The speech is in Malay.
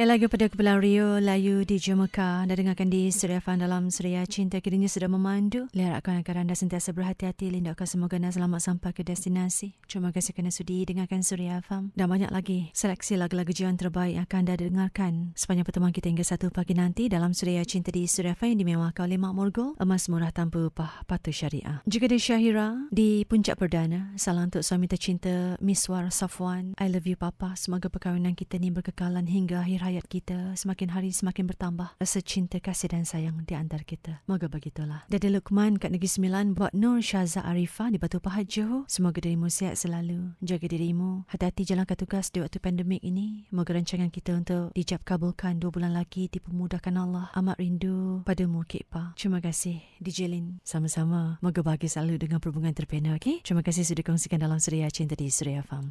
Eh, lagu pada Kepulauan Rio, Layu di Jamaica dan dengarkan di Suria Fan dalam Suria Cinta kiranya sudah memandu. Lihatkan agar anda sentiasa berhati-hati, lindaukan semoga anda selamat sampai ke destinasi. Terima kasih kerana sudi dengarkan Suria FM. Dan banyak lagi seleksi lagu-lagu jian terbaik yang akan anda dengarkan sepanjang pertemuan kita hingga satu pagi nanti dalam Suria Cinta di Suria Fan yang dimewahkan oleh Mak Morgul, emas murah tanpa upah patuh syariah. Juga di Syahira, di Puncak Perdana, salam untuk suami tercinta Miswar Safwan. I love you Papa. Semoga perkahwinan kita ni berkekalan hingga akhir hayat kita semakin hari semakin bertambah rasa cinta kasih dan sayang di antara kita. Moga begitulah. Dada Lukman kat Negeri Sembilan buat Nur Syaza Arifah di Batu Pahat Johor. Semoga dirimu sihat selalu. Jaga dirimu. Hati-hati jalankan tugas di waktu pandemik ini. Moga rancangan kita untuk dijab kabulkan dua bulan lagi dipermudahkan Allah. Amat rindu padamu Kek Pa. Terima kasih DJ Lin. Sama-sama. Moga bahagia selalu dengan perhubungan terpena. Okay? Terima kasih sudah kongsikan dalam Suria Cinta di Suria Farm.